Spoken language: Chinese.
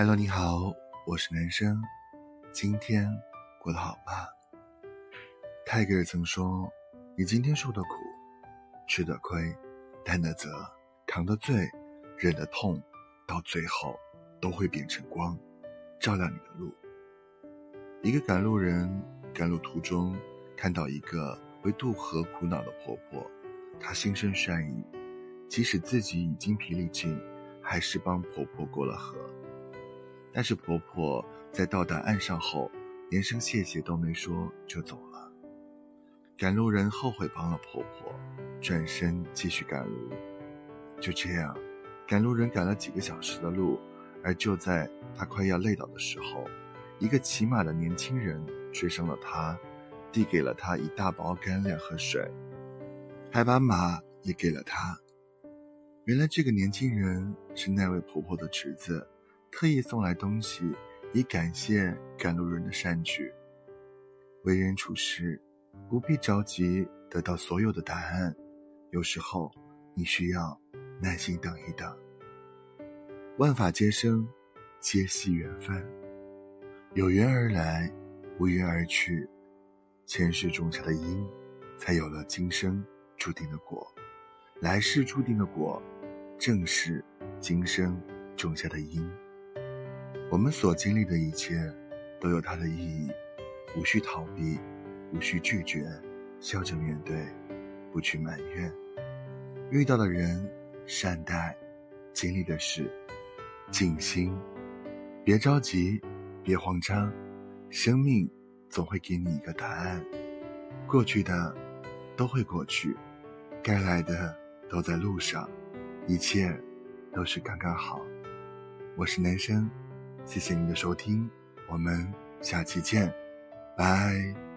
Hello，你好，我是男生，今天过得好吗？泰戈尔曾说：“你今天受的苦，吃的亏，担的责，扛的罪，忍的痛，到最后都会变成光，照亮你的路。”一个赶路人赶路途中看到一个为渡河苦恼的婆婆，她心生善意，即使自己已精疲力尽，还是帮婆婆过了河。但是婆婆在到达岸上后，连声谢谢都没说就走了。赶路人后悔帮了婆婆，转身继续赶路。就这样，赶路人赶了几个小时的路，而就在他快要累倒的时候，一个骑马的年轻人追上了他，递给了他一大包干粮和水，还把马也给了他。原来这个年轻人是那位婆婆的侄子。特意送来东西，以感谢赶路人的善举。为人处事，不必着急得到所有的答案，有时候你需要耐心等一等。万法皆生，皆系缘分，有缘而来，无缘而去。前世种下的因，才有了今生注定的果。来世注定的果，正是今生种下的因。我们所经历的一切，都有它的意义，无需逃避，无需拒绝，笑着面对，不去埋怨。遇到的人善待，经历的事静心，别着急，别慌张，生命总会给你一个答案。过去的都会过去，该来的都在路上，一切都是刚刚好。我是男生。谢谢你的收听，我们下期见，拜。